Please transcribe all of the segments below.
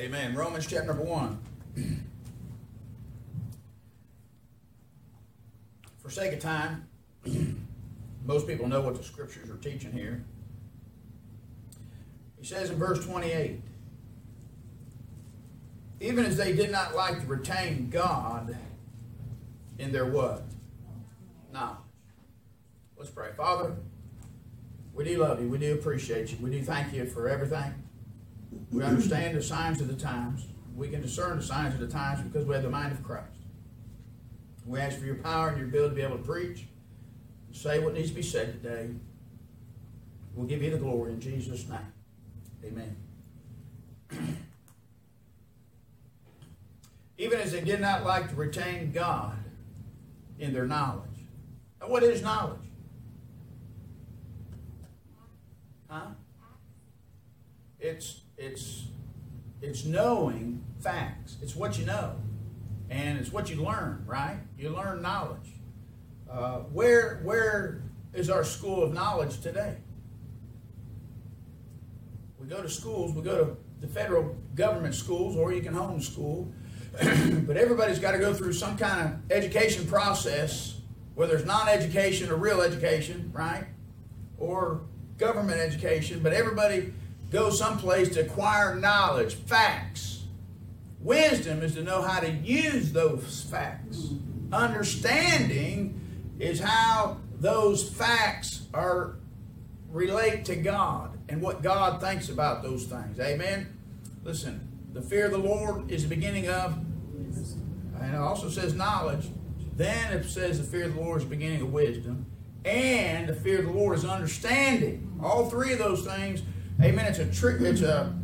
Amen. Romans chapter number 1. For sake of time, most people know what the scriptures are teaching here. He says in verse 28 Even as they did not like to retain God in their what? Knowledge. Let's pray. Father, we do love you. We do appreciate you. We do thank you for everything. We understand the signs of the times. We can discern the signs of the times because we have the mind of Christ. We ask for your power and your ability to be able to preach, say what needs to be said today. We'll give you the glory in Jesus' name. Amen. Even as they did not like to retain God in their knowledge. Now, what is knowledge? Huh? It's it's it's knowing facts. It's what you know, and it's what you learn. Right? You learn knowledge. Uh, where where is our school of knowledge today? We go to schools. We go to the federal government schools, or you can homeschool. but everybody's got to go through some kind of education process, whether it's non-education or real education, right? Or government education. But everybody go someplace to acquire knowledge, facts. Wisdom is to know how to use those facts. Understanding is how those facts are relate to God and what God thinks about those things. Amen. Listen, the fear of the Lord is the beginning of, and it also says knowledge. Then it says the fear of the Lord is the beginning of wisdom, and the fear of the Lord is understanding. All three of those things Amen. It's a tri- it's a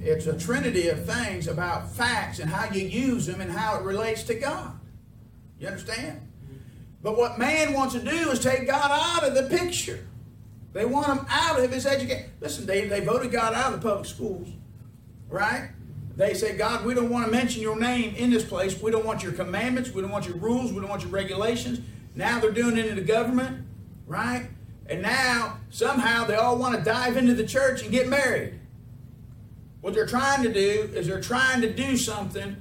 it's a trinity of things about facts and how you use them and how it relates to God. You understand? But what man wants to do is take God out of the picture. They want him out of his education. Listen, they, they voted God out of the public schools, right? They say, God, we don't want to mention your name in this place. We don't want your commandments. We don't want your rules. We don't want your regulations. Now they're doing it in the government, right? And now, somehow, they all want to dive into the church and get married. What they're trying to do is they're trying to do something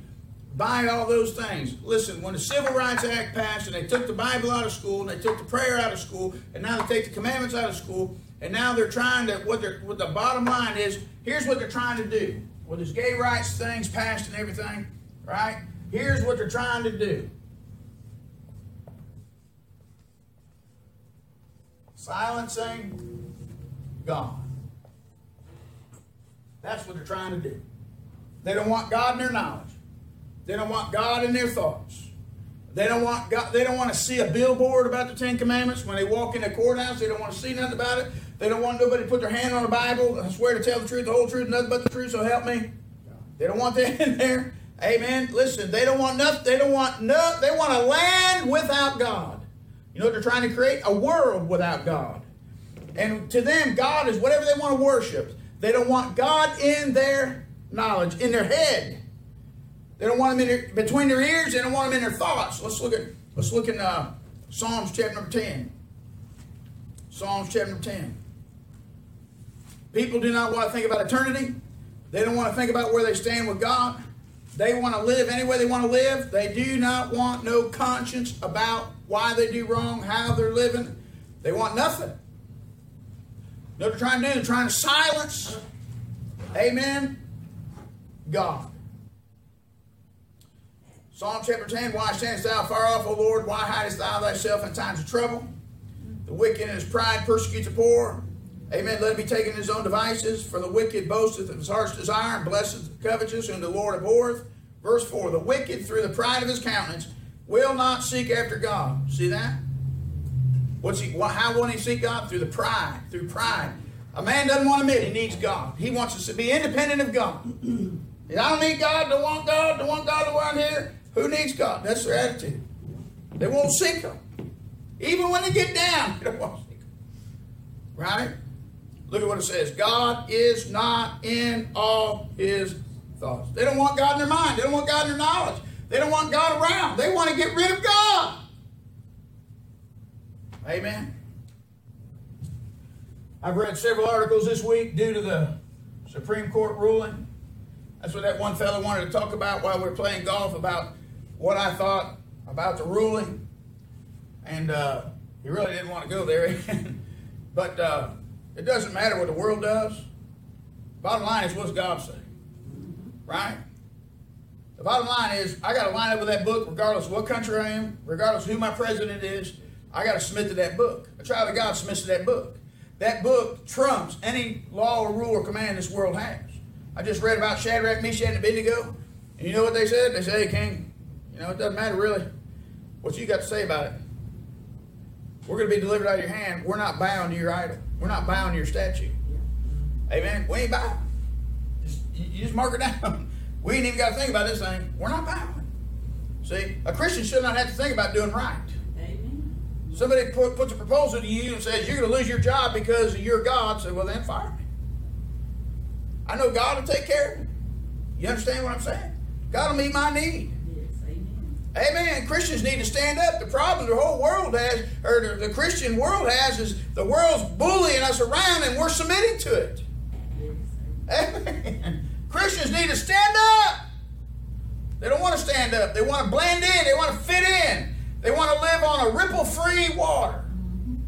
by all those things. Listen, when the Civil Rights Act passed and they took the Bible out of school and they took the prayer out of school and now they take the commandments out of school and now they're trying to, what, they're, what the bottom line is, here's what they're trying to do. With this gay rights things passed and everything, right? Here's what they're trying to do. Silencing God. That's what they're trying to do. They don't want God in their knowledge. They don't want God in their thoughts. They don't want God, they don't want to see a billboard about the Ten Commandments when they walk in the courthouse. They don't want to see nothing about it. They don't want nobody to put their hand on the Bible. I swear to tell the truth, the whole truth, nothing but the truth. So help me. They don't want that in there. Amen. Listen, they don't want nothing. They don't want no. They want a land without God. You know what they're trying to create? A world without God. And to them, God is whatever they want to worship. They don't want God in their knowledge, in their head. They don't want him in their, between their ears. They don't want him in their thoughts. Let's look at let's look in uh, Psalms chapter number ten. Psalms chapter number ten. People do not want to think about eternity. They don't want to think about where they stand with God. They want to live any way they want to live. They do not want no conscience about why they do wrong, how they're living. They want nothing. You they're trying to do? They're trying to silence, amen, God. Psalm chapter 10 Why standest thou far off, O Lord? Why hidest thou thyself in times of trouble? The wicked in his pride persecutes the poor. Amen. Let him be taken in his own devices, for the wicked boasteth of his heart's desire, and blesseth the covetous, whom the Lord abhorreth. Verse 4 The wicked, through the pride of his countenance, will not seek after God. See that? What's he? How won't he seek God? Through the pride. Through pride. A man doesn't want to admit he needs God. He wants us to be independent of God. I don't need God. Don't want God. Don't want God around here. Who needs God? That's their attitude. They won't seek Him. Even when they get down, they don't want to seek Him. Right? Look at what it says. God is not in all His thoughts. They don't want God in their mind. They don't want God in their knowledge. They don't want God around. They want to get rid of God. Amen. I've read several articles this week due to the Supreme Court ruling That's what that one fellow wanted to talk about while we were playing golf about what I thought about the ruling. And uh, he really didn't want to go there. but uh, it doesn't matter what the world does. Bottom line is, what's God say? Right? The bottom line is, I got to line up with that book regardless of what country I am, regardless of who my president is. I got to submit to that book. A child of God submits to that book. That book trumps any law or rule or command this world has. I just read about Shadrach, Meshach, and Abednego. And you know what they said? They said, hey, King, you know, it doesn't matter really what you got to say about it. We're going to be delivered out of your hand. We're not bound to your idol. We're not bound to your statue. Amen. We ain't bound. Just, you just mark it down. We ain't even got to think about this thing. We're not bound. See, a Christian should not have to think about doing right. Amen. Somebody put, puts a proposal to you and says you're going to lose your job because of your God. Say, well, then fire me. I know God will take care of me. You understand what I'm saying? God will meet my need. Amen. Christians need to stand up. The problem the whole world has, or the, the Christian world has, is the world's bullying us around and we're submitting to it. Amen. Christians need to stand up. They don't want to stand up. They want to blend in. They want to fit in. They want to live on a ripple free water.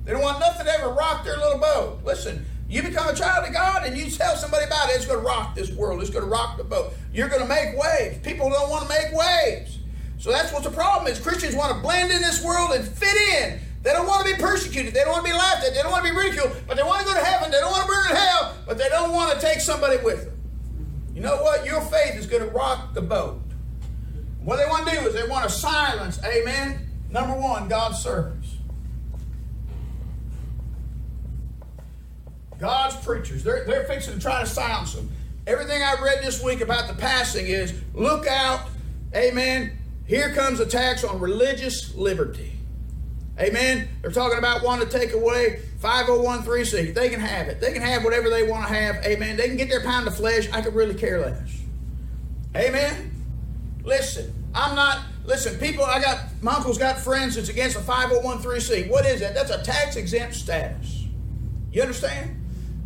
They don't want nothing to ever rock their little boat. Listen, you become a child of God and you tell somebody about it, it's going to rock this world. It's going to rock the boat. You're going to make waves. People don't want to make waves. So that's what the problem is. Christians want to blend in this world and fit in. They don't want to be persecuted. They don't want to be laughed at. They don't want to be ridiculed. But they want to go to heaven. They don't want to burn in hell. But they don't want to take somebody with them. You know what? Your faith is going to rock the boat. What they want to do is they want to silence, amen, number one, God's servants. God's preachers. They're, they're fixing to try to silence them. Everything I read this week about the passing is look out, amen. Here comes attacks on religious liberty. Amen. They're talking about wanting to take away 501c. They can have it. They can have whatever they want to have. Amen. They can get their pound of flesh. I could really care less. Amen. Listen, I'm not. Listen, people. I got my uncle's got friends that's against a 501c. What is that? That's a tax exempt status. You understand?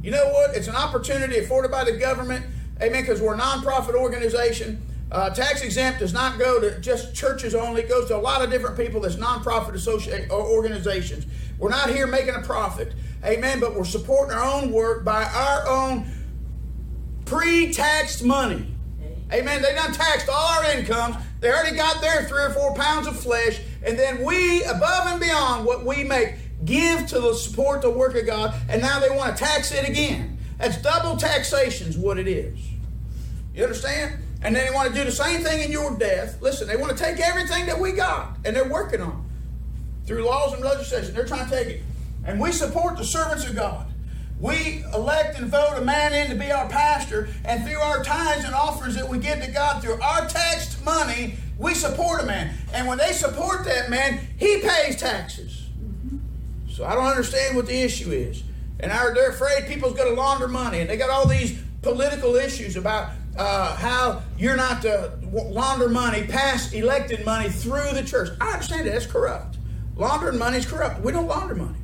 You know what? It's an opportunity afforded by the government. Amen. Because we're a nonprofit organization. Uh, tax exempt does not go to just churches only. It goes to a lot of different people that's nonprofit associate organizations. We're not here making a profit. Amen. But we're supporting our own work by our own pre-taxed money. Amen. They done taxed all our incomes. They already got their three or four pounds of flesh. And then we, above and beyond what we make, give to the support the work of God. And now they want to tax it again. That's double taxation is what it is. You understand? And then they want to do the same thing in your death. Listen, they want to take everything that we got, and they're working on it. Through laws and legislation, they're trying to take it. And we support the servants of God. We elect and vote a man in to be our pastor, and through our tithes and offers that we give to God, through our taxed money, we support a man. And when they support that man, he pays taxes. So I don't understand what the issue is. And they're afraid people's going to launder money, and they got all these political issues about uh, how you're not to launder money, pass elected money through the church. I understand that. That's corrupt. Laundering money is corrupt. We don't launder money.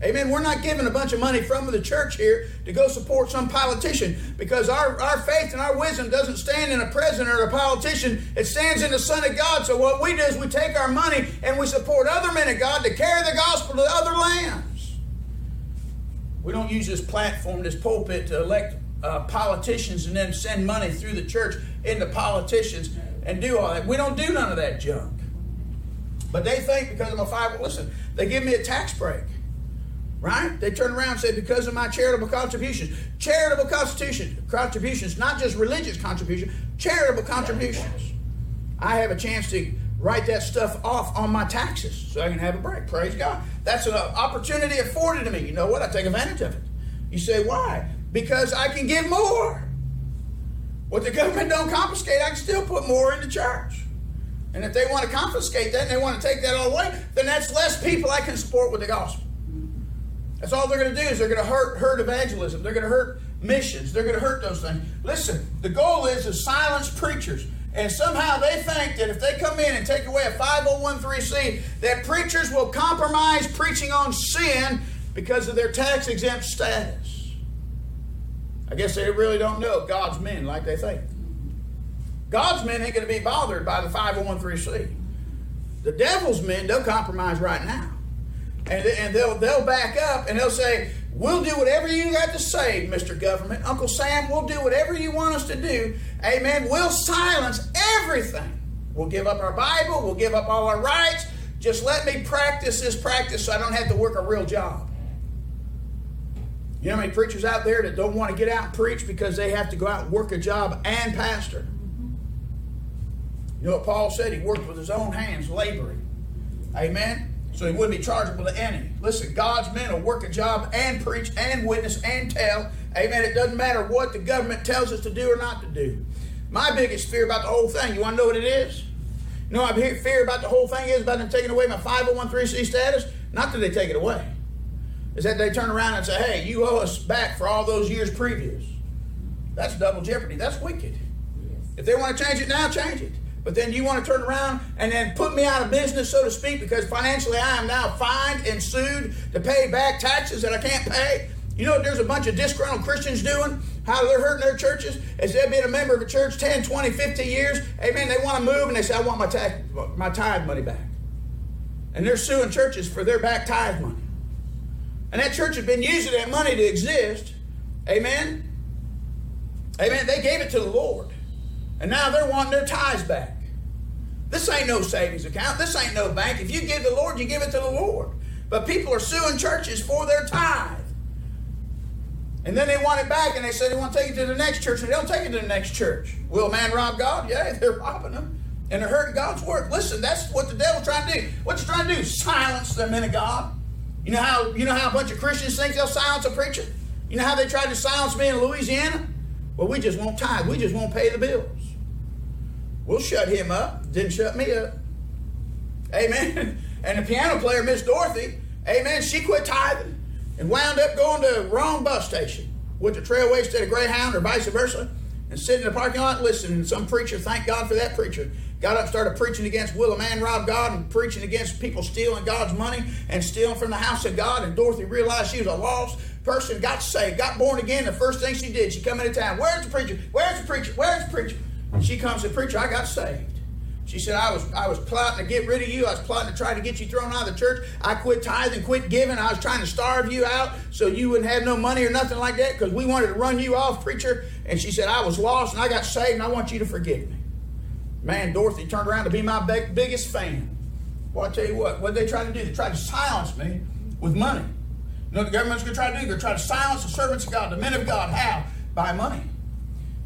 Amen. We're not giving a bunch of money from the church here to go support some politician because our, our faith and our wisdom doesn't stand in a president or a politician. It stands in the Son of God. So what we do is we take our money and we support other men of God to carry the gospel to other lands. We don't use this platform, this pulpit to elect uh, politicians and then send money through the church into politicians and do all that. We don't do none of that junk. But they think because I'm a five, listen, they give me a tax break. Right? They turn around and say, because of my charitable contributions. Charitable constitution, contributions, not just religious contributions, charitable contributions. I have a chance to write that stuff off on my taxes so I can have a break. Praise God. That's an opportunity afforded to me. You know what? I take advantage of it. You say, why? Because I can give more. What the government don't confiscate, I can still put more in the church. And if they want to confiscate that and they want to take that all away, then that's less people I can support with the gospel. That's all they're going to do is they're going to hurt hurt evangelism. They're going to hurt missions. They're going to hurt those things. Listen, the goal is to silence preachers. And somehow they think that if they come in and take away a 501c, that preachers will compromise preaching on sin because of their tax exempt status. I guess they really don't know God's men like they think. God's men ain't going to be bothered by the 5013C. The devil's men, they'll compromise right now. And, and they'll, they'll back up and they'll say, We'll do whatever you got to say, Mr. Government. Uncle Sam, we'll do whatever you want us to do. Amen. We'll silence everything. We'll give up our Bible. We'll give up all our rights. Just let me practice this practice so I don't have to work a real job. You know how many preachers out there that don't want to get out and preach because they have to go out and work a job and pastor? You know what Paul said? He worked with his own hands, laboring. Amen? So he wouldn't be chargeable to any. Listen, God's men will work a job and preach and witness and tell. Amen. It doesn't matter what the government tells us to do or not to do. My biggest fear about the whole thing, you want to know what it is? You know my fear about the whole thing is about them taking away my 501c status? Not that they take it away. Is that they turn around and say, hey, you owe us back for all those years previous. That's double jeopardy. That's wicked. Yes. If they want to change it now, change it. But then you want to turn around and then put me out of business, so to speak, because financially I am now fined and sued to pay back taxes that I can't pay. You know what there's a bunch of disgruntled Christians doing? How they're hurting their churches? As they've been a member of a church 10, 20, 50 years, amen, they want to move and they say, I want my, tax, my tithe money back. And they're suing churches for their back tithe money. And that church has been using that money to exist. Amen? Amen. They gave it to the Lord. And now they're wanting their tithes back. This ain't no savings account. This ain't no bank. If you give the Lord, you give it to the Lord. But people are suing churches for their tithe. And then they want it back and they say they want to take it to the next church and they don't take it to the next church. Will man rob God? Yeah, they're robbing them. And they're hurting God's work. Listen, that's what the devil's trying to do. What's he trying to do? Silence the men of God. You know how you know how a bunch of Christians think they'll silence a preacher? You know how they tried to silence me in Louisiana? Well, we just won't tithe. We just won't pay the bills. We'll shut him up. Didn't shut me up. Amen. And the piano player, Miss Dorothy, amen, she quit tithing and wound up going to the wrong bus station. Went to Trailway instead of Greyhound or vice versa and sitting in the parking lot listening. And some preacher, thank God for that preacher, got up started preaching against will a man rob God and preaching against people stealing God's money and stealing from the house of God. And Dorothy realized she was a lost person, got saved, got born again. The first thing she did, she come into town. Where's the preacher? Where's the preacher? Where's the preacher? She comes to preacher, I got saved. She said, I was I was plotting to get rid of you. I was plotting to try to get you thrown out of the church. I quit tithing, quit giving. I was trying to starve you out so you wouldn't have no money or nothing like that because we wanted to run you off, preacher. And she said, I was lost and I got saved and I want you to forgive me. Man, Dorothy turned around to be my big, biggest fan. Well, I tell you what, what they tried to do? They tried to silence me with money. You know what the government's going to try to do? They're trying to silence the servants of God, the men of God. How? By money.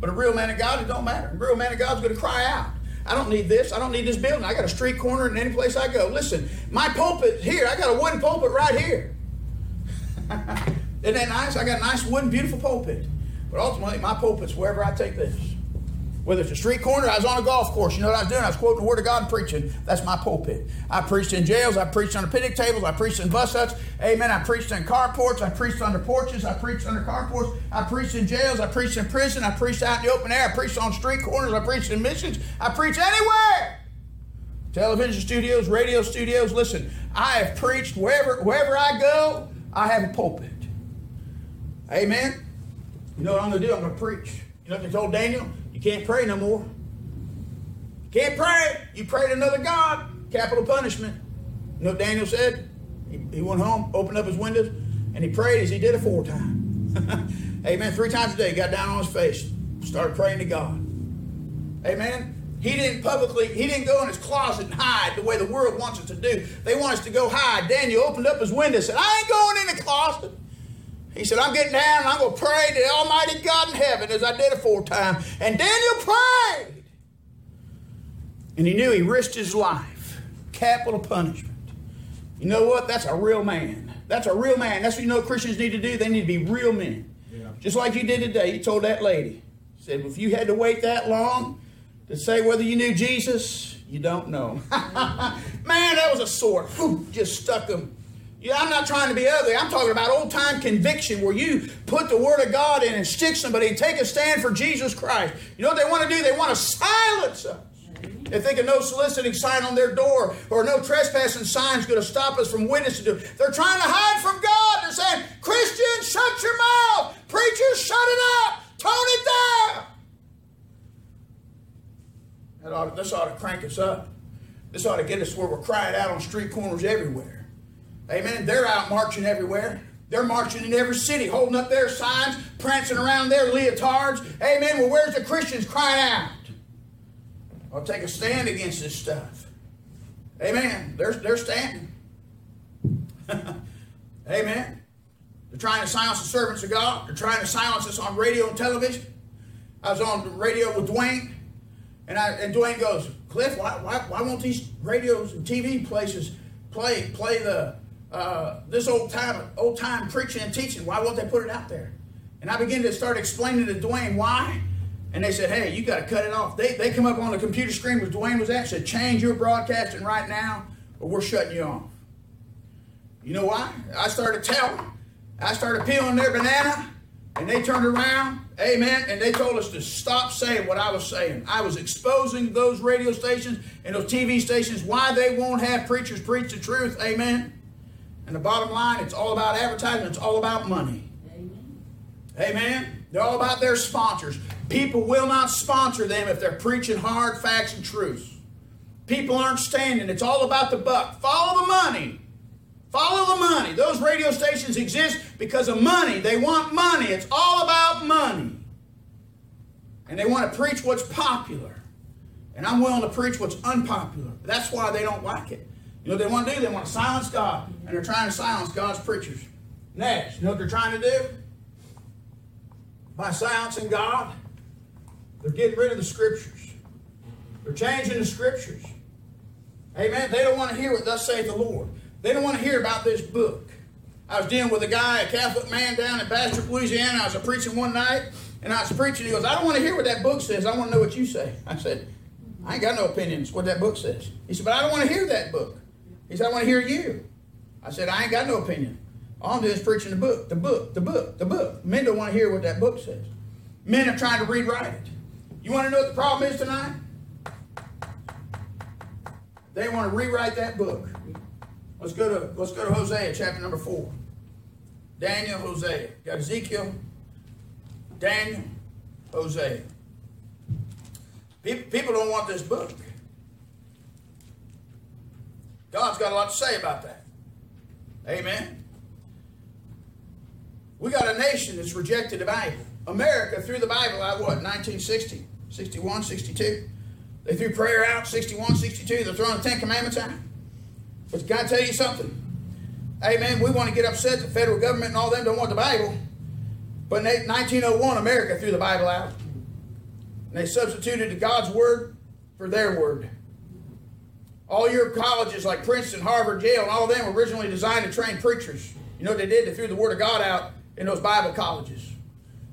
But a real man of God, it don't matter. A real man of God's going to cry out. I don't need this. I don't need this building. I got a street corner in any place I go. Listen, my pulpit here, I got a wooden pulpit right here. Isn't that nice? I got a nice wooden, beautiful pulpit. But ultimately, my pulpit's wherever I take this. Whether it's a street corner, I was on a golf course. You know what I was doing? I was quoting the Word of God and preaching. That's my pulpit. I preached in jails. I preached on the picnic tables. I preached in bus huts. Amen. I preached in carports. I preached under porches. I preached under carports. I preached in jails. I preached in prison. I preached out in the open air. I preached on street corners. I preached in missions. I preached anywhere. Television studios, radio studios. Listen, I have preached wherever wherever I go. I have a pulpit. Amen. You know what I'm going to do? I'm going to preach. You know what they told Daniel? Can't pray no more. Can't pray. You pray to another God. Capital punishment. You know Daniel said? He, he went home, opened up his windows, and he prayed as he did times. Amen. Three times a day, got down on his face, started praying to God. Amen. He didn't publicly, he didn't go in his closet and hide the way the world wants us to do. They want us to go hide. Daniel opened up his window and said, I ain't going in the closet. He said, I'm getting down and I'm going to pray to the Almighty God in heaven as I did times. And Daniel prayed. And he knew he risked his life. Capital punishment. You know what? That's a real man. That's a real man. That's what you know Christians need to do. They need to be real men. Yeah. Just like you did today. You told that lady. said, if you had to wait that long to say whether you knew Jesus, you don't know. man, that was a sword. Whew, just stuck him yeah, I'm not trying to be ugly. I'm talking about old time conviction where you put the Word of God in and stick somebody take a stand for Jesus Christ. You know what they want to do? They want to silence us. They think a no soliciting sign on their door or no trespassing sign is going to stop us from witnessing to. Them. They're trying to hide from God. They're saying, Christians, shut your mouth. Preachers, shut it up. Tone it down. ought, this ought to crank us up. This ought to get us where we're crying out on street corners everywhere. Amen. They're out marching everywhere. They're marching in every city, holding up their signs, prancing around their leotards. Amen. Well, where's the Christians crying out? I'll take a stand against this stuff. Amen. They're, they're standing. Amen. They're trying to silence the servants of God. They're trying to silence us on radio and television. I was on the radio with Dwayne, and, I, and Dwayne goes, Cliff, why, why, why won't these radios and TV places play play the uh, this old time old time preaching and teaching? Why won't they put it out there? And I began to start explaining to Dwayne why. And they said, hey, you got to cut it off. They, they come up on the computer screen where Dwayne was at, said, change your broadcasting right now, or we're shutting you off. You know why? I started telling. I started peeling their banana, and they turned around, amen, and they told us to stop saying what I was saying. I was exposing those radio stations and those TV stations why they won't have preachers preach the truth, amen. And the bottom line, it's all about advertising, it's all about money. Amen. Amen. They're all about their sponsors. People will not sponsor them if they're preaching hard facts and truths. People aren't standing. It's all about the buck. Follow the money. Follow the money. Those radio stations exist because of money. They want money. It's all about money. And they want to preach what's popular. And I'm willing to preach what's unpopular. That's why they don't like it. You know what they want to do? They want to silence God. And they're trying to silence God's preachers. Next, you know what they're trying to do? by silencing God, they're getting rid of the scriptures. They're changing the scriptures. Amen. They don't want to hear what thus saith the Lord. They don't want to hear about this book. I was dealing with a guy, a Catholic man down in Bastrop, Louisiana. I was preaching one night, and I was preaching. He goes, I don't want to hear what that book says. I want to know what you say. I said, I ain't got no opinions what that book says. He said, but I don't want to hear that book. He said, I want to hear you. I said, I ain't got no opinion. All I'm doing is preaching the book, the book, the book, the book. Men don't want to hear what that book says. Men are trying to rewrite it. You want to know what the problem is tonight? They want to rewrite that book. Let's go to let's go to Hosea chapter number four. Daniel, Hosea. Got Ezekiel, Daniel, Hosea. People don't want this book. God's got a lot to say about that. Amen. We got a nation that's rejected the Bible. America threw the Bible out, what, 1960, 61, 62? They threw prayer out, 61, 62. They're throwing the Ten Commandments out. But can I tell you something? Amen. we want to get upset the federal government and all them don't want the Bible. But in 1901, America threw the Bible out. And they substituted God's word for their word. All your colleges like Princeton, Harvard, Yale, and all of them were originally designed to train preachers. You know what they did? They threw the word of God out in those Bible colleges.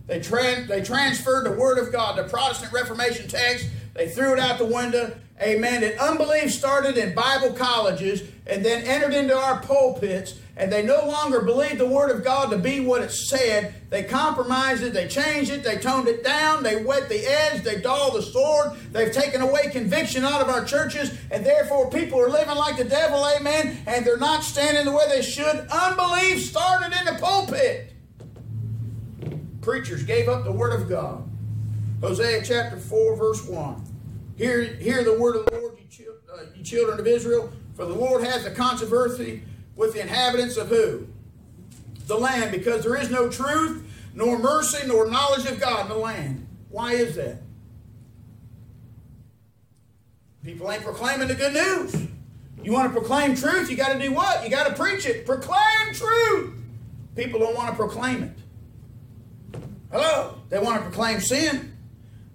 They, tra- they transferred the Word of God, the Protestant Reformation text, they threw it out the window. Amen. And unbelief started in Bible colleges and then entered into our pulpits, and they no longer believed the Word of God to be what it said. They compromised it, they changed it, they toned it down, they wet the edge, they dulled the sword, they've taken away conviction out of our churches, and therefore people are living like the devil, amen, and they're not standing the way they should. Unbelief started in the pulpit preachers gave up the word of God. Hosea chapter 4, verse 1. Hear, hear the word of the Lord, you, uh, you children of Israel, for the Lord has a controversy with the inhabitants of who? The land, because there is no truth, nor mercy, nor knowledge of God in the land. Why is that? People ain't proclaiming the good news. You want to proclaim truth, you got to do what? You got to preach it. Proclaim truth. People don't want to proclaim it. Hello? They want to proclaim sin.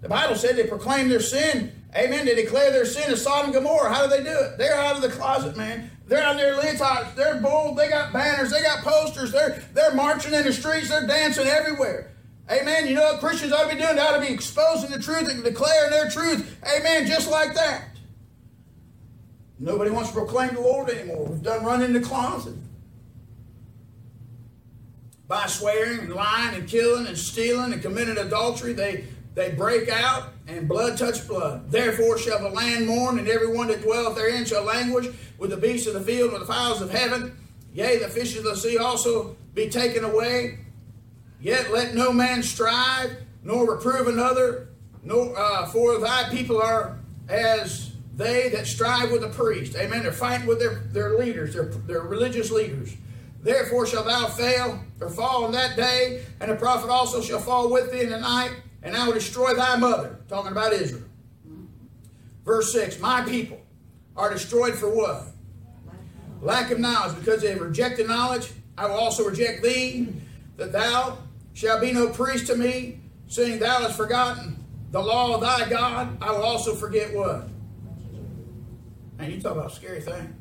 The Bible said they proclaim their sin. Amen. They declare their sin as Sodom and Gomorrah. How do they do it? They're out of the closet, man. They're out there leotards. They're bold. They got banners. They got posters. They're, they're marching in the streets. They're dancing everywhere. Amen. You know what Christians ought to be doing? They ought to be exposing the truth and declaring their truth. Amen. Just like that. Nobody wants to proclaim the Lord anymore. We've done run in the closet by swearing and lying and killing and stealing and committing adultery, they, they break out and blood touch blood. Therefore shall the land mourn, and every one that dwelleth therein shall languish with the beasts of the field and the fowls of heaven. Yea, the fishes of the sea also be taken away. Yet let no man strive, nor reprove another, nor uh, for thy people are as they that strive with the priest. Amen. They're fighting with their, their leaders, their, their religious leaders. Therefore shall thou fail or fall in that day, and the prophet also shall fall with thee in the night, and I will destroy thy mother. Talking about Israel. Verse 6 My people are destroyed for what? Lack of knowledge, because they have rejected knowledge. I will also reject thee, that thou shalt be no priest to me, seeing thou hast forgotten the law of thy God. I will also forget what? Man, you talk about a scary thing.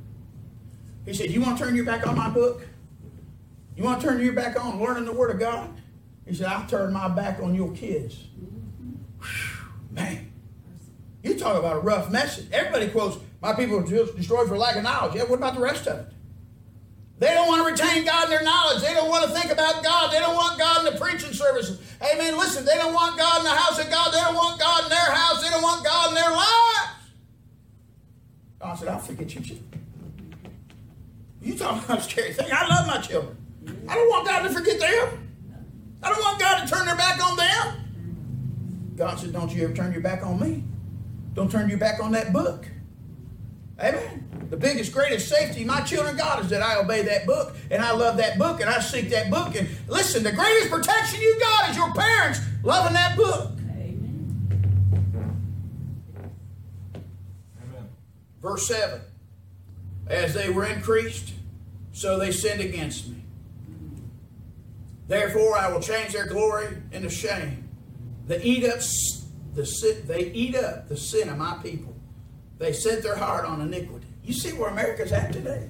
He said, You want to turn your back on my book? You want to turn your back on learning the Word of God? He said, I'll turn my back on your kids. Mm-hmm. Whew, man. You talk about a rough message. Everybody quotes, My people are just destroyed for lack of knowledge. Yeah, what about the rest of it? They don't want to retain God in their knowledge. They don't want to think about God. They don't want God in the preaching services. Amen. Listen, they don't want God in the house of God. They don't want God in their house. They don't want God in their lives. God said, I'll forget you too. You talking about a scary thing. I love my children. I don't want God to forget them. I don't want God to turn their back on them. God said, Don't you ever turn your back on me. Don't turn your back on that book. Amen. The biggest, greatest safety my children got is that I obey that book and I love that book and I seek that book. And listen, the greatest protection you got is your parents loving that book. Amen. Verse 7 As they were increased, so they sinned against me. Therefore, I will change their glory into shame. They eat up the sin, they eat up the sin of my people. They set their heart on iniquity. You see where America's at today?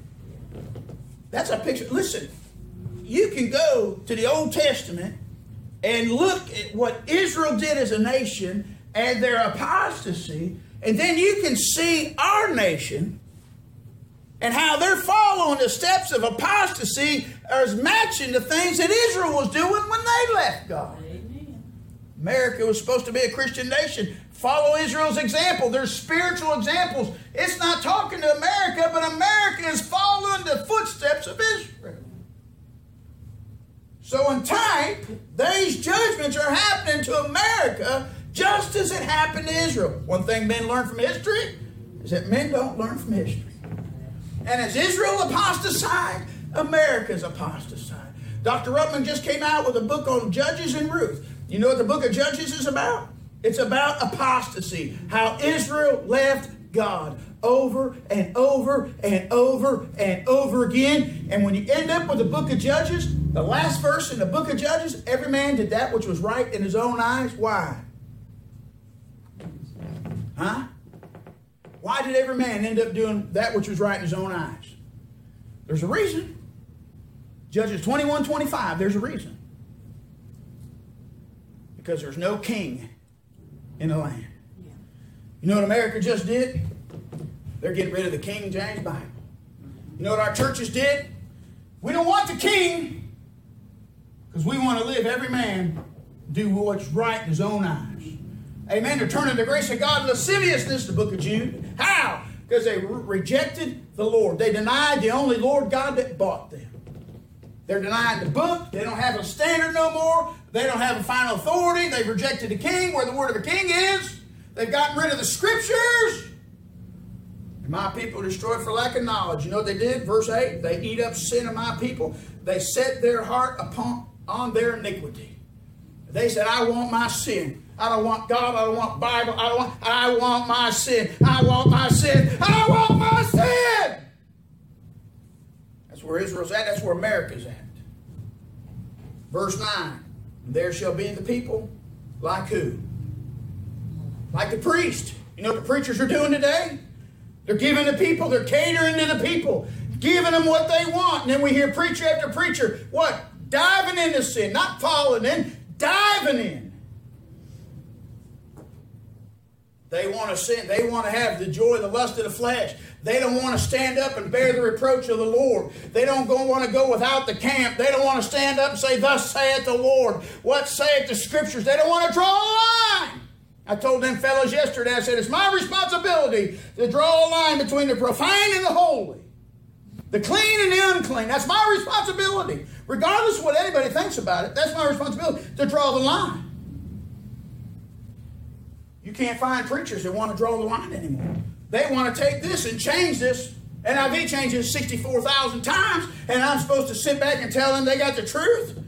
That's a picture. Listen, you can go to the Old Testament and look at what Israel did as a nation and their apostasy, and then you can see our nation and how they're following the steps of apostasy as matching the things that Israel was doing when they left God. America was supposed to be a Christian nation. Follow Israel's example. There's spiritual examples. It's not talking to America, but America is following the footsteps of Israel. So in type, these judgments are happening to America just as it happened to Israel. One thing men learn from history is that men don't learn from history. And as Israel apostatized, America's apostatized. Dr. Ruckman just came out with a book on Judges and Ruth. You know what the book of Judges is about? It's about apostasy, how Israel left God over and over and over and over again. And when you end up with the book of Judges, the last verse in the book of Judges, every man did that which was right in his own eyes. Why? Huh? Why did every man end up doing that which was right in his own eyes? There's a reason. Judges 21 25, there's a reason. Because there's no king in the land. You know what America just did? They're getting rid of the King James Bible. You know what our churches did? We don't want the king because we want to live every man do what's right in his own eyes. Amen. They're turning the grace of God lasciviousness, the book of Jude. How? Because they re- rejected the Lord. They denied the only Lord God that bought them. They're denying the book. They don't have a standard no more. They don't have a final authority. They've rejected the king where the word of a king is. They've gotten rid of the scriptures. And my people destroyed for lack of knowledge. You know what they did? Verse 8 They eat up sin of my people. They set their heart upon on their iniquity. They said, I want my sin. I don't want God. I don't want Bible. I don't want. I want my sin. I want my sin. I want my sin. That's where Israel's at. That's where America's at. Verse nine. There shall be in the people like who? Like the priest. You know what the preachers are doing today? They're giving the people. They're catering to the people, giving them what they want. And then we hear preacher after preacher what diving into sin, not falling in, diving in. They want to sin. They want to have the joy, the lust of the flesh. They don't want to stand up and bear the reproach of the Lord. They don't go, want to go without the camp. They don't want to stand up and say, Thus saith the Lord. What saith the scriptures? They don't want to draw a line. I told them fellows yesterday, I said, It's my responsibility to draw a line between the profane and the holy, the clean and the unclean. That's my responsibility. Regardless of what anybody thinks about it, that's my responsibility to draw the line. You can't find preachers that want to draw the line anymore. They want to take this and change this. NIV changes 64,000 times, and I'm supposed to sit back and tell them they got the truth.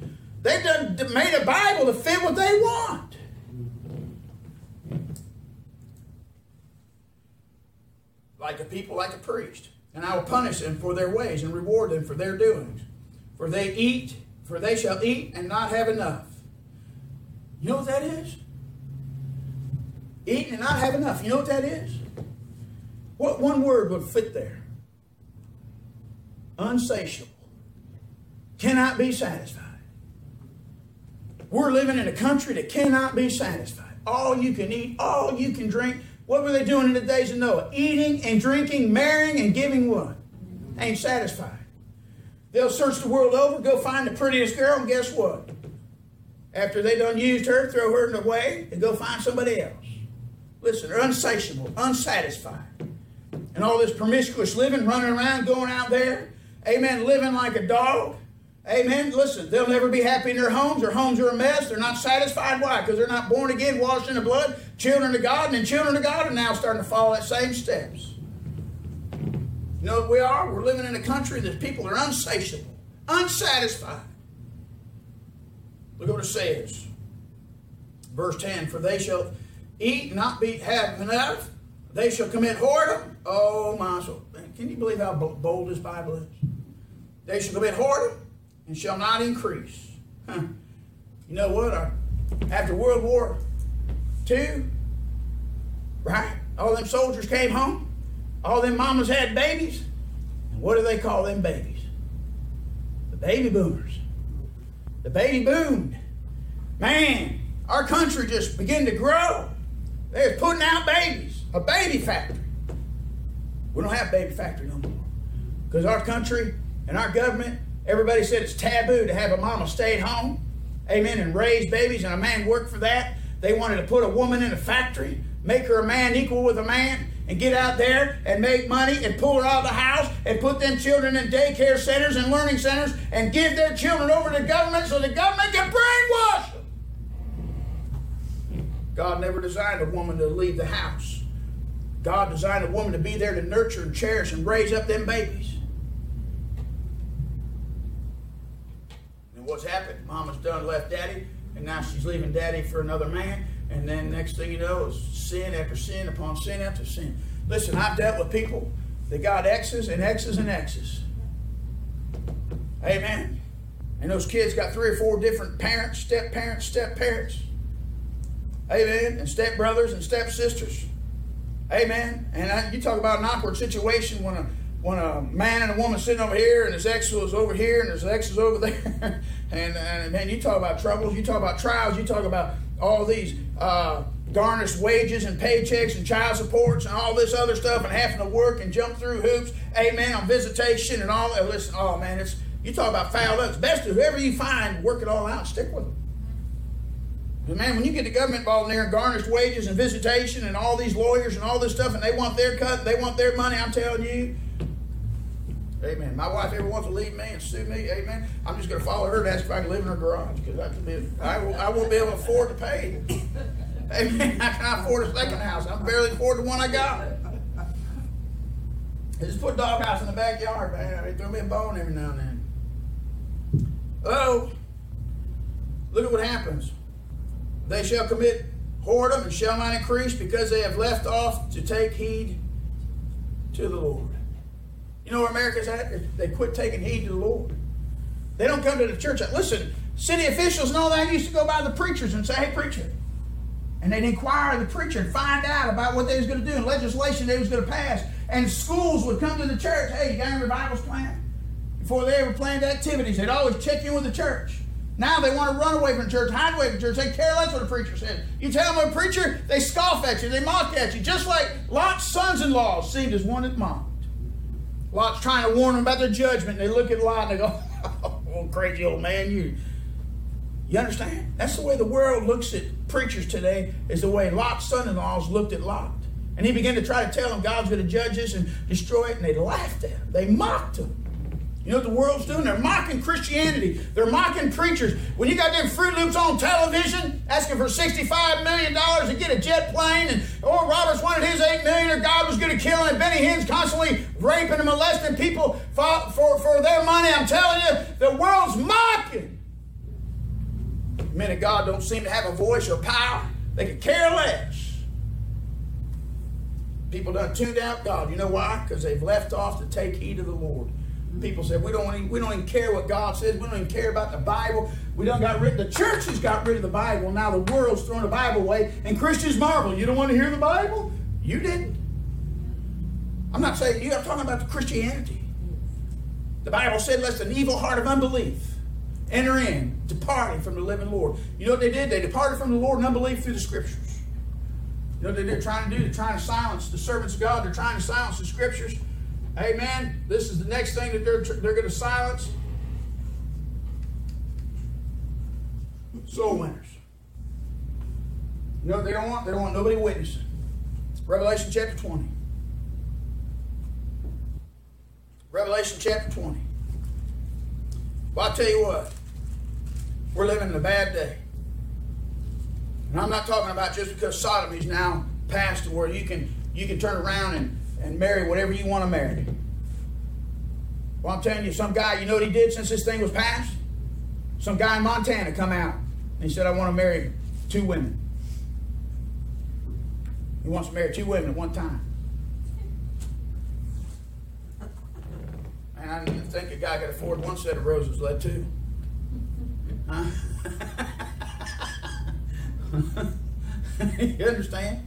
They've done made a Bible to fit what they want. Like a people, like a priest. And I will punish them for their ways and reward them for their doings. For they eat, for they shall eat and not have enough. You know what that is? Eating and not have enough. You know what that is? What one word would fit there? Unsatiable. Cannot be satisfied. We're living in a country that cannot be satisfied. All you can eat, all you can drink. What were they doing in the days of Noah? Eating and drinking, marrying and giving what? Ain't satisfied. They'll search the world over, go find the prettiest girl, and guess what? After they done used her, throw her in the way, and go find somebody else. Listen, they're unsatiable, unsatisfied. And all this promiscuous living, running around, going out there, amen, living like a dog. Amen. Listen, they'll never be happy in their homes. Their homes are a mess. They're not satisfied. Why? Because they're not born again, washed in the blood, children of God, and then children of God are now starting to follow that same steps. You know what we are? We're living in a country that people are unsatiable, unsatisfied. Look what it says. Verse 10 For they shall eat, not be have enough. They shall commit whoredom. Oh, my soul. Can you believe how bold this Bible is? They shall commit whoredom and shall not increase. Huh. You know what? After World War II, right? All them soldiers came home. All them mamas had babies. And what do they call them babies? The baby boomers. The baby boomed. Man, our country just began to grow. They was putting out babies. A baby factory. We don't have baby factory no more. Because our country and our government Everybody said it's taboo to have a mama stay at home, amen, and raise babies, and a man work for that. They wanted to put a woman in a factory, make her a man equal with a man, and get out there and make money and pull her out of the house and put them children in daycare centers and learning centers and give their children over to government so the government can brainwash them. God never designed a woman to leave the house. God designed a woman to be there to nurture and cherish and raise up them babies. What's happened? Mama's done left daddy, and now she's leaving daddy for another man. And then next thing you know is sin after sin upon sin after sin. Listen, I've dealt with people that got X's and X's and X's. Amen. And those kids got three or four different parents, step parents, step parents. Amen. And step brothers and step sisters. Amen. And I, you talk about an awkward situation when a when a man and a woman sitting over here and his ex was over here and his ex is over there. and, and man, you talk about troubles, you talk about trials, you talk about all these uh, garnished wages and paychecks and child supports and all this other stuff and having to work and jump through hoops, amen, on visitation and all that. Listen, oh man, it's you talk about foul ups. Best whoever you find, work it all out, stick with them. But man, when you get the government involved in there and garnished wages and visitation and all these lawyers and all this stuff and they want their cut, they want their money, I'm telling you, Amen. My wife ever wants to leave me and sue me, amen. I'm just going to follow her and ask if I can live in her garage because I, can I, will, I won't be able to afford to pay. Amen. I can afford a second house? I'm barely afford the one I got. I just put a doghouse in the backyard, man. They throw me a bone every now and then. Oh, look at what happens. They shall commit whoredom and shall not increase because they have left off to take heed to the Lord. You know where America's at? They quit taking heed to the Lord. They don't come to the church. Listen, city officials and all that used to go by the preachers and say, hey, preacher. And they'd inquire the preacher and find out about what they was going to do and legislation they was going to pass. And schools would come to the church, hey, you got any revivals planned? Before they ever planned activities, they'd always check in with the church. Now they want to run away from church, hide away from church. They care less what a preacher says. You tell them a preacher, they scoff at you, they mock at you, just like Lot's sons-in-law seemed as one at mocked. Lot's trying to warn them about their judgment. And They look at Lot and they go, oh, crazy old man, you. You understand? That's the way the world looks at preachers today, is the way Lot's son in laws looked at Lot. And he began to try to tell them God's going to judge us and destroy it, and they laughed at him. They mocked him. You know what the world's doing? They're mocking Christianity. They're mocking preachers. When you got them Fruit Loops on television asking for $65 million to get a jet plane, and Oral Roberts wanted his 8 million, or God was going to kill him, and Benny Hinn's constantly raping and molesting people for, for, for their money, I'm telling you, the world's mocking. Men of God don't seem to have a voice or power. They could care less. People done tuned out God. You know why? Because they've left off to take heed of the Lord. People said we don't even, we don't even care what God says. We don't even care about the Bible. We don't got rid. The church has got rid of the Bible. Now the world's throwing the Bible away, and Christians marvel. You don't want to hear the Bible? You didn't. I'm not saying you. I'm talking about the Christianity. The Bible said, "Lest an evil heart of unbelief enter in, departing from the living Lord." You know what they did? They departed from the Lord in unbelief through the Scriptures. You know what they're trying to do? They're trying to silence the servants of God. They're trying to silence the Scriptures. Amen. This is the next thing that they're, they're going to silence. Soul winners. You know what they don't want? They don't want nobody witnessing. Revelation chapter 20. Revelation chapter 20. Well, I'll tell you what. We're living in a bad day. And I'm not talking about just because Sodom is now past to where you can you can turn around and and marry whatever you want to marry. Well, I'm telling you, some guy, you know what he did since this thing was passed? Some guy in Montana come out and he said, I want to marry two women. He wants to marry two women at one time. And I didn't think a guy could afford one set of roses, let two. Huh? you understand?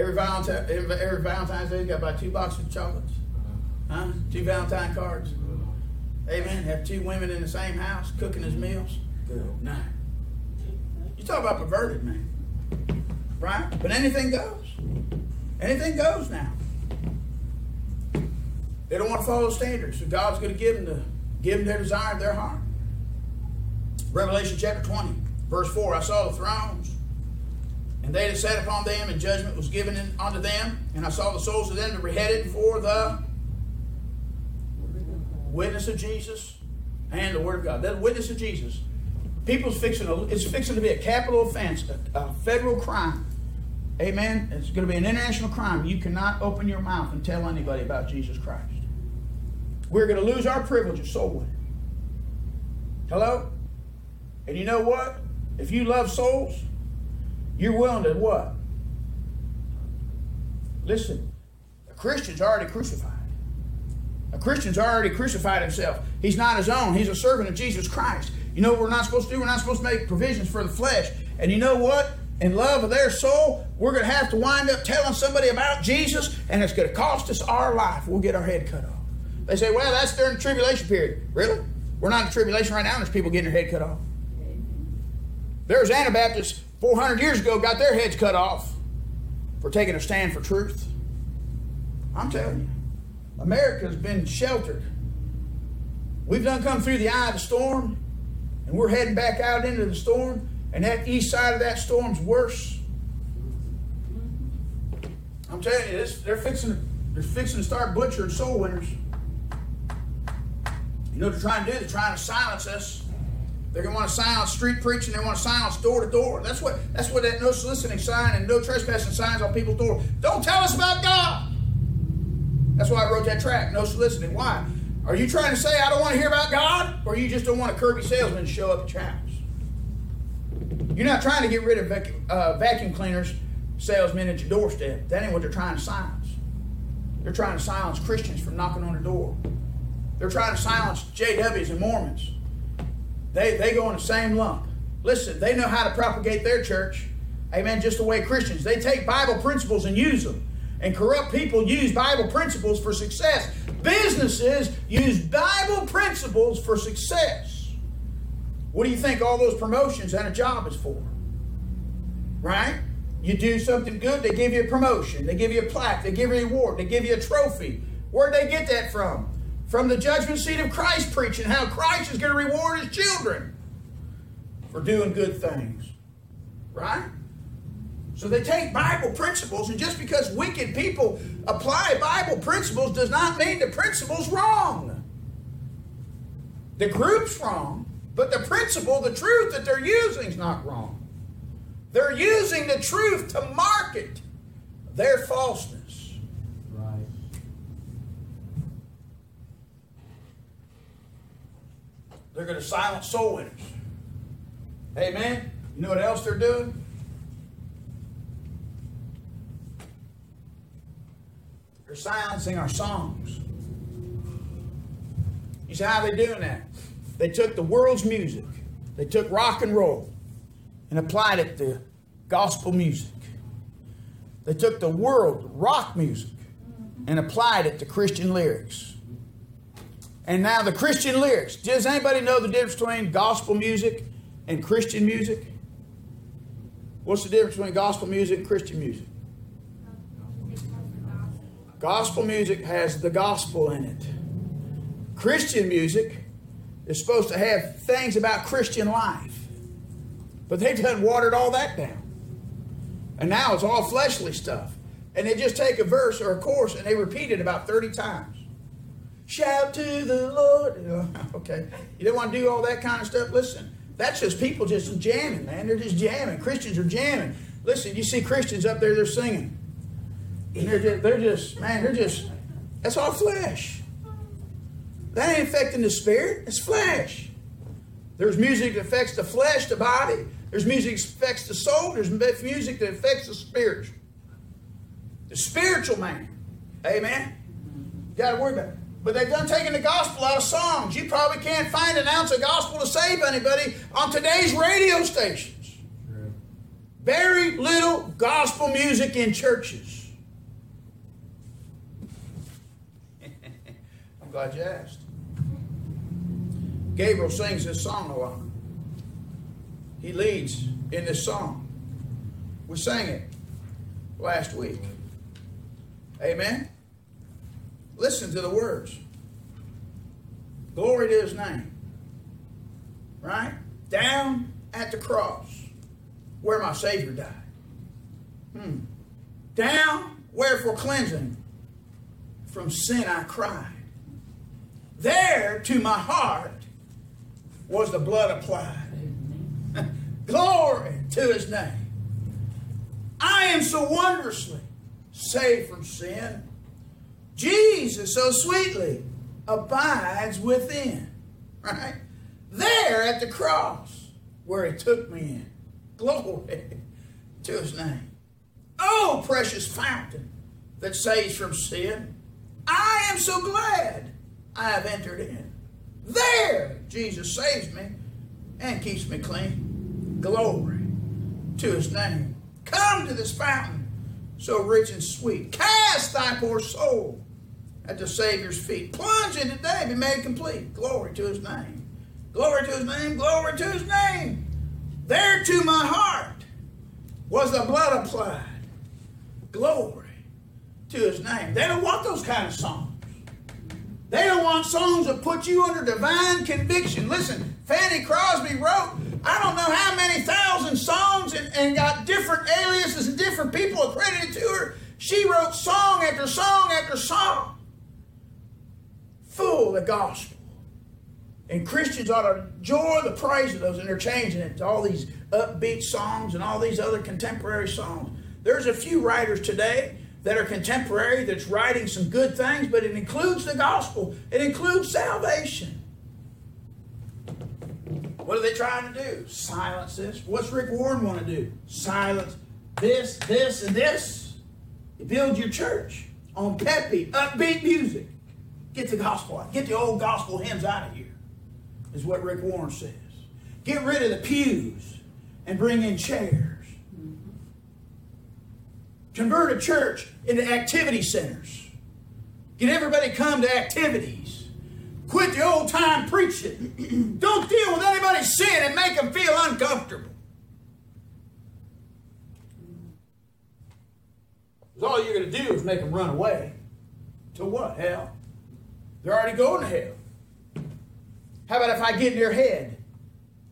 Every Valentine, every, every Valentine's Day, you got about two boxes of chocolates. Mm-hmm. Huh? Two Valentine cards. Mm-hmm. Amen. Have two women in the same house cooking his meals. No. You talk about perverted, man. Right? But anything goes. Anything goes now. They don't want to follow standards, so God's going to give them the give them their desire of their heart. Revelation chapter 20, verse 4. I saw the thrones and they that sat upon them, and judgment was given unto them. And I saw the souls of them that were beheaded for the witness of Jesus and the Word of God. That witness of Jesus. People's fixing to, it's fixing to be a capital offense, a, a federal crime. Amen. It's going to be an international crime. You cannot open your mouth and tell anybody about Jesus Christ. We're going to lose our privilege of soul winning. Hello? And you know what? If you love souls, you're willing to what? Listen, a Christian's already crucified. A Christian's already crucified himself. He's not his own. He's a servant of Jesus Christ. You know what we're not supposed to do? We're not supposed to make provisions for the flesh. And you know what? In love of their soul, we're going to have to wind up telling somebody about Jesus, and it's going to cost us our life. We'll get our head cut off. They say, well, that's during the tribulation period. Really? We're not in tribulation right now, there's people getting their head cut off. There's Anabaptists 400 years ago got their heads cut off for taking a stand for truth. I'm telling you, America's been sheltered. We've done come through the eye of the storm, and we're heading back out into the storm, and that east side of that storm's worse. I'm telling you, this, they're fixing they're fixing to start butchering soul winners. You know what they're trying to do? They're trying to silence us. They're to want to silence street preaching. They want to silence door to door. That's what that's what that no soliciting sign and no trespassing signs on people's door. Don't tell us about God. That's why I wrote that track, no soliciting. Why? Are you trying to say I don't want to hear about God, or you just don't want a Kirby salesman to show up at your house? You're not trying to get rid of vacuum, uh, vacuum cleaners salesmen at your doorstep. That ain't what they're trying to silence. They're trying to silence Christians from knocking on their door. They're trying to silence JWs and Mormons they, they go in the same lump. Listen, they know how to propagate their church. Amen. Just the way Christians. They take Bible principles and use them. And corrupt people use Bible principles for success. Businesses use Bible principles for success. What do you think all those promotions and a job is for? Right? You do something good, they give you a promotion, they give you a plaque, they give you a award, they give you a trophy. Where'd they get that from? From the judgment seat of Christ preaching how Christ is going to reward his children for doing good things. Right? So they take Bible principles, and just because wicked people apply Bible principles does not mean the principle's wrong. The group's wrong, but the principle, the truth that they're using is not wrong. They're using the truth to market their falseness. Right. They're going to silence soul winners. Amen. You know what else they're doing? They're silencing our songs. You see how they doing that? They took the world's music, they took rock and roll, and applied it to gospel music. They took the world rock music and applied it to Christian lyrics. And now the Christian lyrics. Does anybody know the difference between gospel music and Christian music? What's the difference between gospel music and Christian music? Gospel music has the gospel in it. Christian music is supposed to have things about Christian life. But they've done watered all that down. And now it's all fleshly stuff. And they just take a verse or a chorus and they repeat it about 30 times. Shout to the Lord. Okay. You don't want to do all that kind of stuff? Listen, that's just people just jamming, man. They're just jamming. Christians are jamming. Listen, you see Christians up there, they're singing. And they're just, they're just man, they're just, that's all flesh. That ain't affecting the spirit, it's flesh. There's music that affects the flesh, the body. There's music that affects the soul. There's music that affects the spiritual. The spiritual man. Amen. You got to worry about it. But they've done taking the gospel out of songs. You probably can't find an ounce of gospel to save anybody on today's radio stations. True. Very little gospel music in churches. I'm glad you asked. Gabriel sings this song a lot. He leads in this song. We sang it last week. Amen. Listen to the words. Glory to his name. Right? Down at the cross where my Savior died. Hmm. Down where for cleansing from sin I cried. There to my heart was the blood applied. Glory to his name. I am so wondrously saved from sin. Jesus so sweetly abides within. Right? There at the cross where he took me in. Glory to his name. Oh, precious fountain that saves from sin. I am so glad I have entered in. There, Jesus saves me and keeps me clean. Glory to his name. Come to this fountain so rich and sweet. Cast thy poor soul at the Savior's feet. Plunge in today, be made complete. Glory to his name. Glory to his name. Glory to his name. There to my heart was the blood applied. Glory to his name. They don't want those kind of songs. They don't want songs that put you under divine conviction. Listen, Fanny Crosby wrote, I don't know how many thousand songs and, and got different aliases and different people accredited to her. She wrote song after song after song, full of gospel. And Christians ought to enjoy the praise of those, and they're changing it to all these upbeat songs and all these other contemporary songs. There's a few writers today that are contemporary that's writing some good things, but it includes the gospel, it includes salvation. What are they trying to do? Silence this. What's Rick Warren want to do? Silence this, this, and this. You build your church on peppy, upbeat music. Get the gospel out. Get the old gospel hymns out of here, is what Rick Warren says. Get rid of the pews and bring in chairs. Convert a church into activity centers. Get everybody come to activities. Quit the old time preaching. Don't deal with anybody's sin and make them feel uncomfortable. Because all you're going to do is make them run away. To what? Hell. They're already going to hell. How about if I get in their head?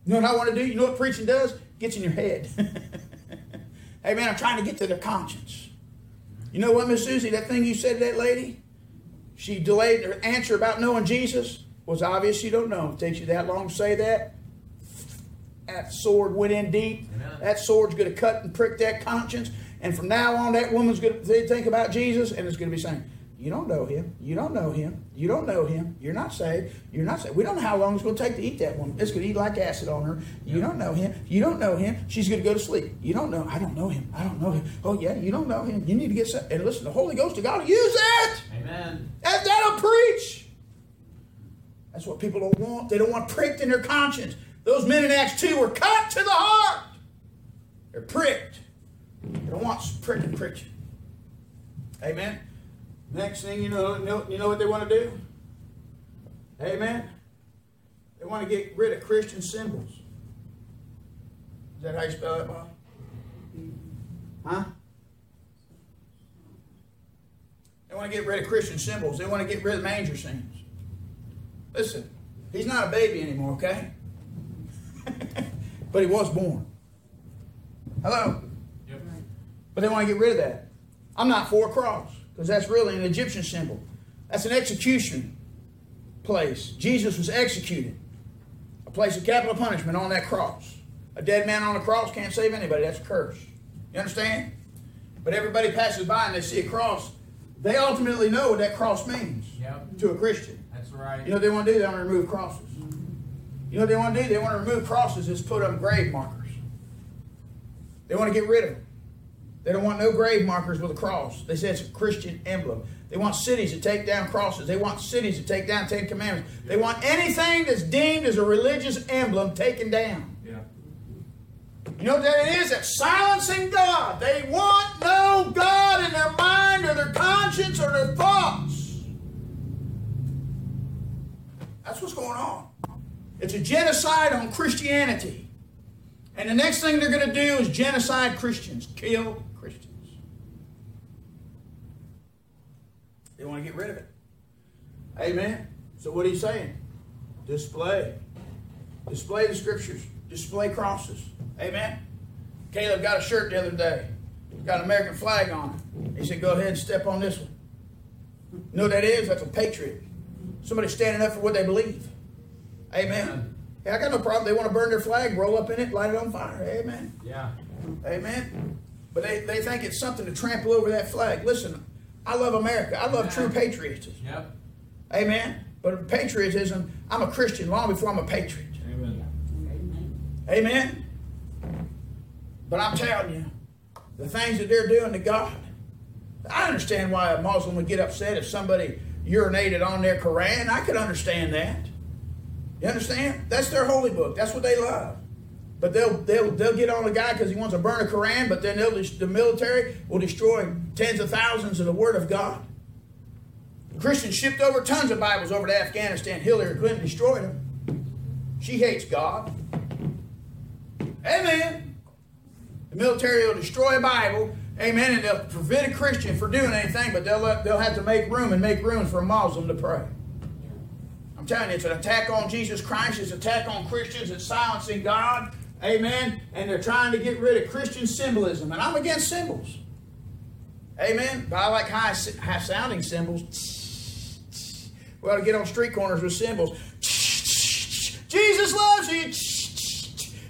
You know what I want to do? You know what preaching does? Gets in your head. hey man, I'm trying to get to their conscience. You know what, Miss Susie, that thing you said to that lady? She delayed her answer about knowing Jesus. was obvious you don't know. It takes you that long to say that. That sword went in deep. Amen. That sword's going to cut and prick that conscience. And from now on, that woman's going to think about Jesus and it's going to be saying, You don't know him. You don't know him. You don't know him. You're not saved. You're not saved. We don't know how long it's going to take to eat that woman. It's going to eat like acid on her. You don't know him. You don't know him. She's going to go to sleep. You don't know. I don't know him. I don't know him. Oh, yeah, you don't know him. You need to get some. And listen, the Holy Ghost of God will use that. Amen. That, that'll preach. That's what people don't want. They don't want pricked in their conscience. Those men in Acts 2 were cut to the heart. They're pricked. They don't want pricking preaching. Amen. Next thing you know, you know, what they want to do? Amen. They want to get rid of Christian symbols. Is that how you spell it, Bob? Huh? They want to get rid of Christian symbols. They want to get rid of manger scenes. Listen, he's not a baby anymore, okay? but he was born. Hello? Yep. But they want to get rid of that. I'm not for a cross because that's really an Egyptian symbol. That's an execution place. Jesus was executed, a place of capital punishment on that cross. A dead man on a cross can't save anybody. That's a curse. You understand? But everybody passes by and they see a cross. They ultimately know what that cross means Yep. to a Christian. That's right. You know what they want to do? They want to remove crosses. You know what they want to do? They want to remove crosses is put up grave markers. They want to get rid of them. They don't want no grave markers with a cross. They say it's a Christian emblem. They want cities to take down crosses. They want cities to take down Ten Commandments. They want anything that's deemed as a religious emblem taken down. yeah. You know what that is? That's silencing God. They want no God in their mind or their conscience or their thoughts. That's what's going on. It's a genocide on Christianity. And the next thing they're going to do is genocide Christians, kill Christians. They want to get rid of it. Amen. So what are you saying? Display. Display the scriptures. Display crosses. Amen. Caleb got a shirt the other day. It's got an American flag on it. He said, Go ahead and step on this one. You know what that is? That's a patriot. Somebody standing up for what they believe. Amen. Yeah, I got no problem. They want to burn their flag, roll up in it, light it on fire. Amen. Yeah. Amen. But they, they think it's something to trample over that flag. Listen, I love America. I love true patriotism. Yep. Amen. But patriotism, I'm a Christian long before I'm a patriot. Amen. Amen. But I'm telling you, the things that they're doing to God, I understand why a Muslim would get upset if somebody urinated on their Quran. I could understand that. You understand? That's their holy book. That's what they love. But they'll they'll they'll get on a guy because he wants to burn a Koran, But then the military will destroy tens of thousands of the Word of God. Christians shipped over tons of Bibles over to Afghanistan. Hillary Clinton destroyed them. She hates God. Amen. The military will destroy a Bible. Amen. And they'll prevent a Christian from doing anything, but they'll let, they'll have to make room and make room for a Muslim to pray. I'm telling you, it's an attack on Jesus Christ. It's an attack on Christians. It's silencing God. Amen. And they're trying to get rid of Christian symbolism. And I'm against symbols. Amen. But I like high, high sounding cymbals. We ought to get on street corners with cymbals. Jesus loves you.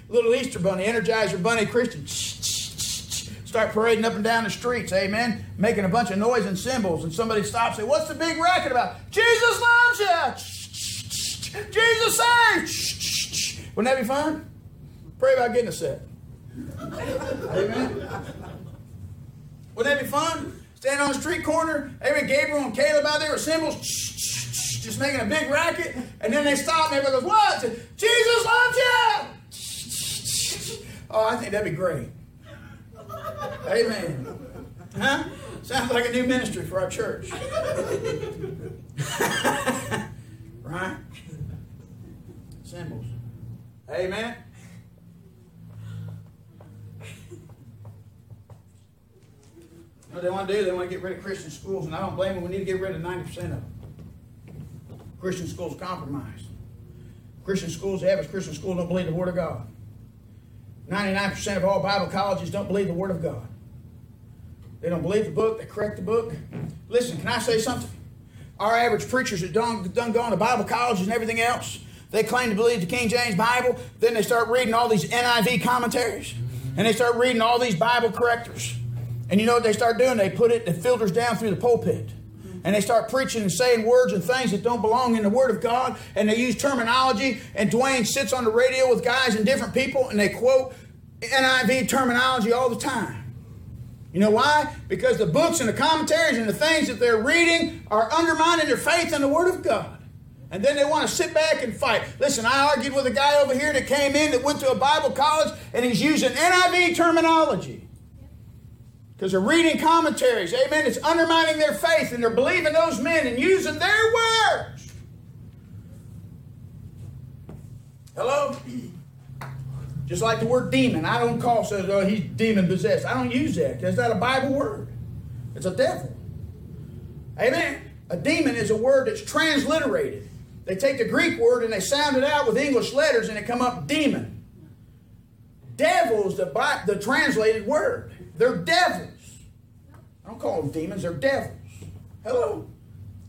Little Easter bunny, Energizer bunny Christian. Start parading up and down the streets, amen. Making a bunch of noise and cymbals, and somebody stops and What's the big racket about? Jesus loves you. Jesus saves. Wouldn't that be fun? Pray about getting a set. Amen. Wouldn't that be fun? Stand on the street corner, amen. Gabriel and Caleb out there with cymbals, just making a big racket, and then they stop and everybody goes, What? Jesus loves you! Oh, I think that'd be great. Amen. Huh? Sounds like a new ministry for our church. right? Symbols. Amen. What they want to do, they want to get rid of Christian schools, and I don't blame them. We need to get rid of 90% of them. Christian schools compromised. Christian schools, the average Christian school don't believe the Word of God. 99% of all Bible colleges don't believe the Word of God. They don't believe the book, they correct the book. Listen, can I say something? our average preachers that done, done gone to Bible colleges and everything else, they claim to believe the King James Bible. Then they start reading all these NIV commentaries, and they start reading all these Bible correctors. And you know what they start doing? They put it, it filters down through the pulpit. And they start preaching and saying words and things that don't belong in the Word of God. And they use terminology. And Dwayne sits on the radio with guys and different people, and they quote NIV terminology all the time. You know why? Because the books and the commentaries and the things that they're reading are undermining their faith in the Word of God. And then they want to sit back and fight. Listen, I argued with a guy over here that came in that went to a Bible college and he's using NIV terminology. Because they're reading commentaries. Amen. It's undermining their faith and they're believing those men and using their words. Hello? Just like the word demon. I don't call says, oh, he's demon possessed. I don't use that. That's not a Bible word. It's a devil. Amen. A demon is a word that's transliterated. They take the Greek word and they sound it out with English letters and it come up demon. Devil is the, the translated word. They're devils. I don't call them demons, they're devils. Hello.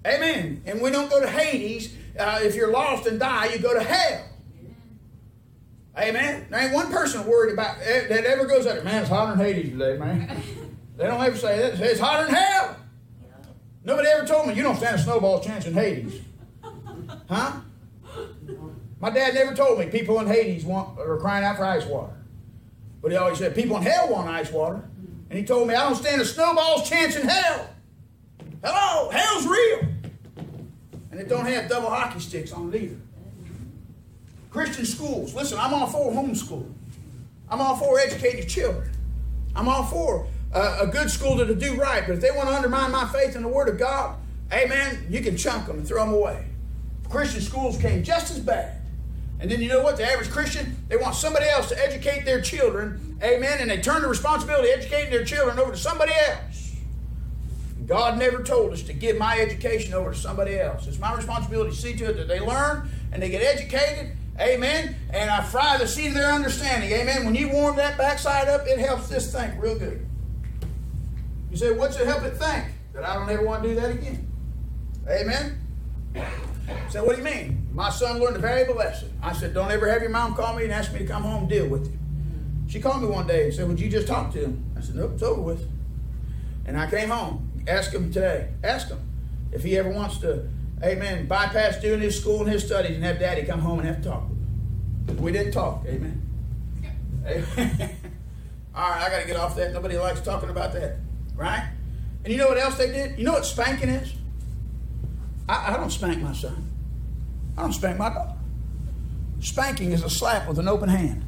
Amen. And we don't go to Hades. Uh, if you're lost and die, you go to hell. Amen. There ain't one person worried about eh, that ever goes out there. Man, it's hotter than Hades today, man. they don't ever say that. It's hotter than hell. Nobody ever told me you don't stand a snowball's chance in Hades. Huh? My dad never told me people in Hades want are crying out for ice water. But he always said people in hell want ice water. And he told me I don't stand a snowball's chance in hell. Hello, hell's real. And it don't have double hockey sticks on it either. Christian schools. Listen, I'm all for homeschool. I'm all for educated children. I'm all for uh, a good school to do right. But if they want to undermine my faith in the Word of God, amen, you can chunk them and throw them away. Christian schools came just as bad. And then you know what? The average Christian, they want somebody else to educate their children, amen, and they turn the responsibility of educating their children over to somebody else. God never told us to give my education over to somebody else. It's my responsibility to see to it that they learn and they get educated Amen. And I fry the seed of their understanding. Amen. When you warm that backside up, it helps this think real good. You say, what's it help it think? That I don't ever want to do that again. Amen. So what do you mean? My son learned a valuable lesson. I said, don't ever have your mom call me and ask me to come home and deal with you. She called me one day and said, would you just talk to him? I said, nope, it's over with. And I came home. Ask him today. Ask him if he ever wants to amen, bypass doing his school and his studies and have daddy come home and have to talk with him. We didn't talk, amen. amen. All right, I got to get off that. Nobody likes talking about that, right? And you know what else they did? You know what spanking is? I, I don't spank my son. I don't spank my daughter. Spanking is a slap with an open hand.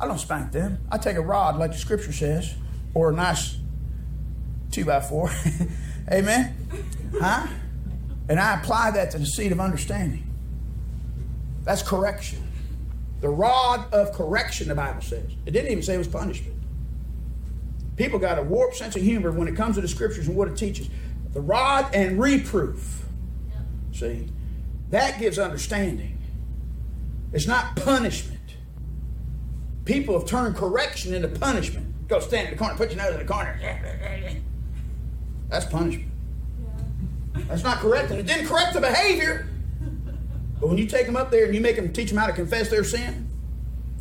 I don't spank them. I take a rod, like the scripture says, or a nice two by four. Amen. Huh? And I apply that to the seed of understanding. That's correction. The rod of correction, the Bible says. It didn't even say it was punishment. People got a warped sense of humor when it comes to the scriptures and what it teaches. The rod and reproof. See? That gives understanding. It's not punishment. People have turned correction into punishment. Go stand in the corner, put your nose in the corner. That's punishment. That's not correcting. It didn't correct the behavior. But when you take them up there and you make them teach them how to confess their sin,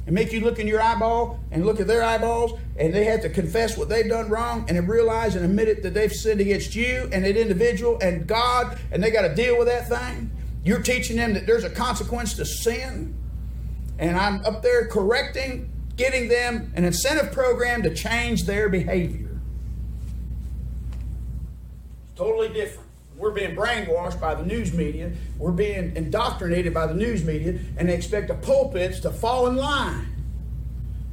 and make you look in your eyeball and look at their eyeballs, and they have to confess what they've done wrong and realize and admit it that they've sinned against you and that individual and God, and they got to deal with that thing. You're teaching them that there's a consequence to sin. And I'm up there correcting, getting them an incentive program to change their behavior. It's totally different. We're being brainwashed by the news media. We're being indoctrinated by the news media, and they expect the pulpits to fall in line.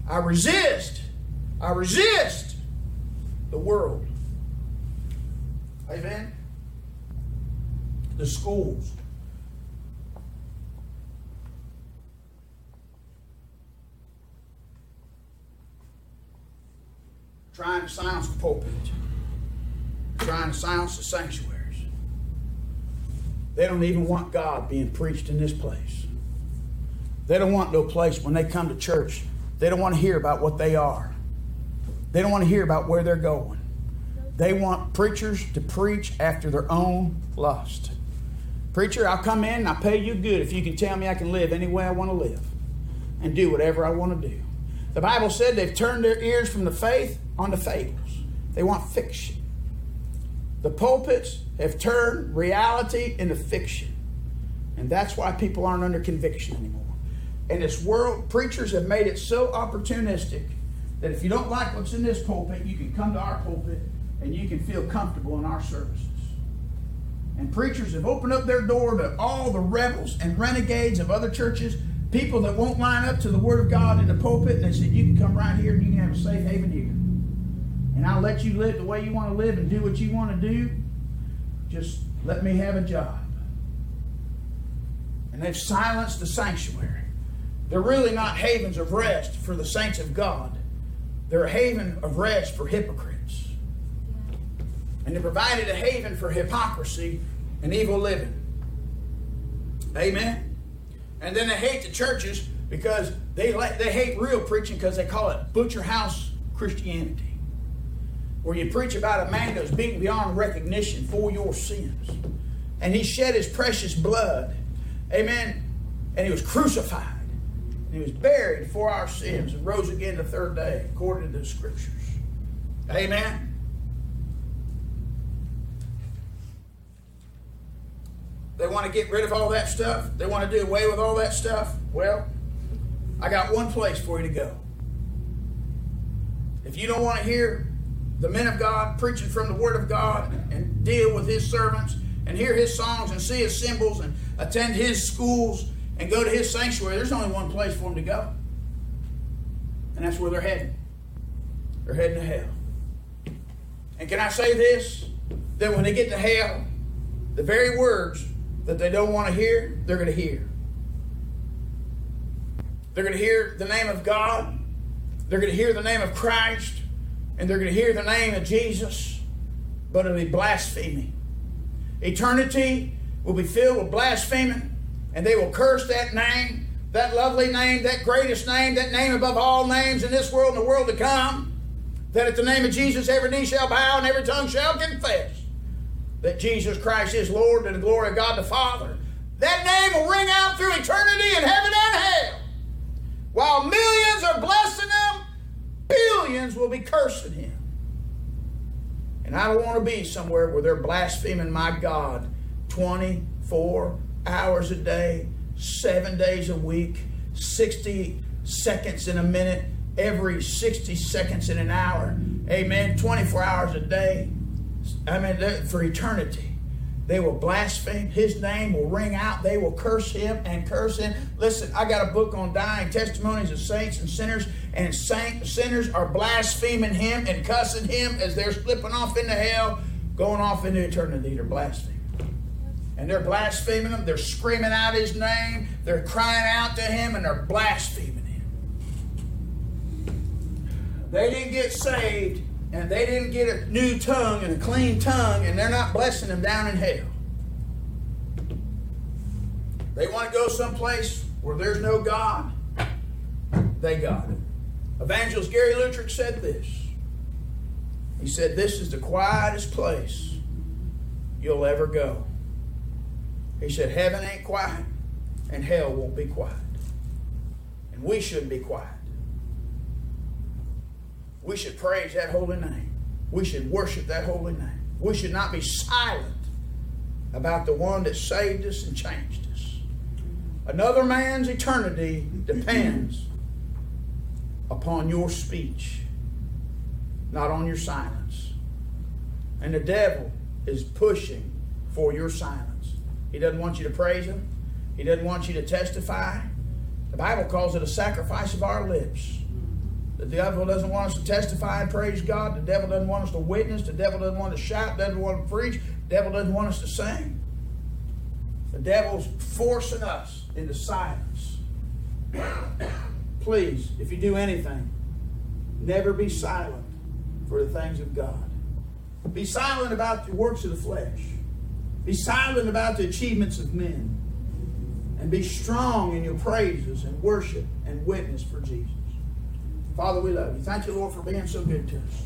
I resist. I resist the world. Amen. The schools. Trying to silence the pulpit. Trying to silence the sanctuaries. They don't even want God being preached in this place. They don't want no place when they come to church. They don't want to hear about what they are. They don't want to hear about where they're going. They want preachers to preach after their own lust. Preacher, I'll come in and I'll pay you good if you can tell me I can live any way I want to live and do whatever I want to do. The Bible said they've turned their ears from the faith onto fables. They want fiction. The pulpits have turned reality into fiction. And that's why people aren't under conviction anymore. And this world, preachers have made it so opportunistic that if you don't like what's in this pulpit, you can come to our pulpit and you can feel comfortable in our services. And preachers have opened up their door to all the rebels and renegades of other churches, people that won't line up to the Word of God in the pulpit, and they said, You can come right here and you can have a safe haven here. And I'll let you live the way you want to live and do what you want to do. Just let me have a job. And they've silenced the sanctuary. They're really not havens of rest for the saints of God. They're a haven of rest for hypocrites. And they provided a haven for hypocrisy and evil living. Amen. And then they hate the churches because they they hate real preaching because they call it butcher house Christianity. Where you preach about a man that was beaten beyond recognition for your sins. And he shed his precious blood. Amen. And he was crucified. And he was buried for our sins and rose again the third day, according to the scriptures. Amen. They want to get rid of all that stuff. They want to do away with all that stuff. Well, I got one place for you to go. If you don't want to hear the men of God preaching from the Word of God and deal with His servants and hear His songs and see His symbols and attend His schools and go to His sanctuary, there's only one place for them to go. And that's where they're heading. They're heading to hell. And can I say this? That when they get to hell, the very words that they don't want to hear, they're going to hear. They're going to hear the name of God. They're going to hear the name of Christ. And they're going to hear the name of Jesus. But it'll be blaspheming. Eternity will be filled with blaspheming. And they will curse that name, that lovely name, that greatest name, that name above all names in this world and the world to come. That at the name of Jesus every knee shall bow and every tongue shall confess that Jesus Christ is Lord and the glory of God the Father. That name will ring out through eternity in heaven and hell. While millions are blessing him, billions will be cursing him. And I don't want to be somewhere where they're blaspheming my God 24 hours a day, seven days a week, 60 seconds in a minute, every 60 seconds in an hour. Amen. 24 hours a day. I mean, for eternity. They will blaspheme. His name will ring out. They will curse him and curse him. Listen, I got a book on dying testimonies of saints and sinners, and saint, sinners are blaspheming him and cussing him as they're slipping off into hell, going off into eternity. They're blaspheming. And they're blaspheming him. They're screaming out his name. They're crying out to him, and they're blaspheming him. They didn't get saved and they didn't get a new tongue and a clean tongue, and they're not blessing them down in hell. They want to go someplace where there's no God. They got it. Evangelist Gary Lutrick said this. He said, This is the quietest place you'll ever go. He said, Heaven ain't quiet, and hell won't be quiet. And we shouldn't be quiet. We should praise that holy name. We should worship that holy name. We should not be silent about the one that saved us and changed us. Another man's eternity depends upon your speech, not on your silence. And the devil is pushing for your silence. He doesn't want you to praise him, he doesn't want you to testify. The Bible calls it a sacrifice of our lips. The devil doesn't want us to testify and praise God. The devil doesn't want us to witness. The devil doesn't want to shout. doesn't want to preach. The devil doesn't want us to sing. The devil's forcing us into silence. Please, if you do anything, never be silent for the things of God. Be silent about the works of the flesh. Be silent about the achievements of men. And be strong in your praises and worship and witness for Jesus. Father, we love you. Thank you, Lord, for being so good to us.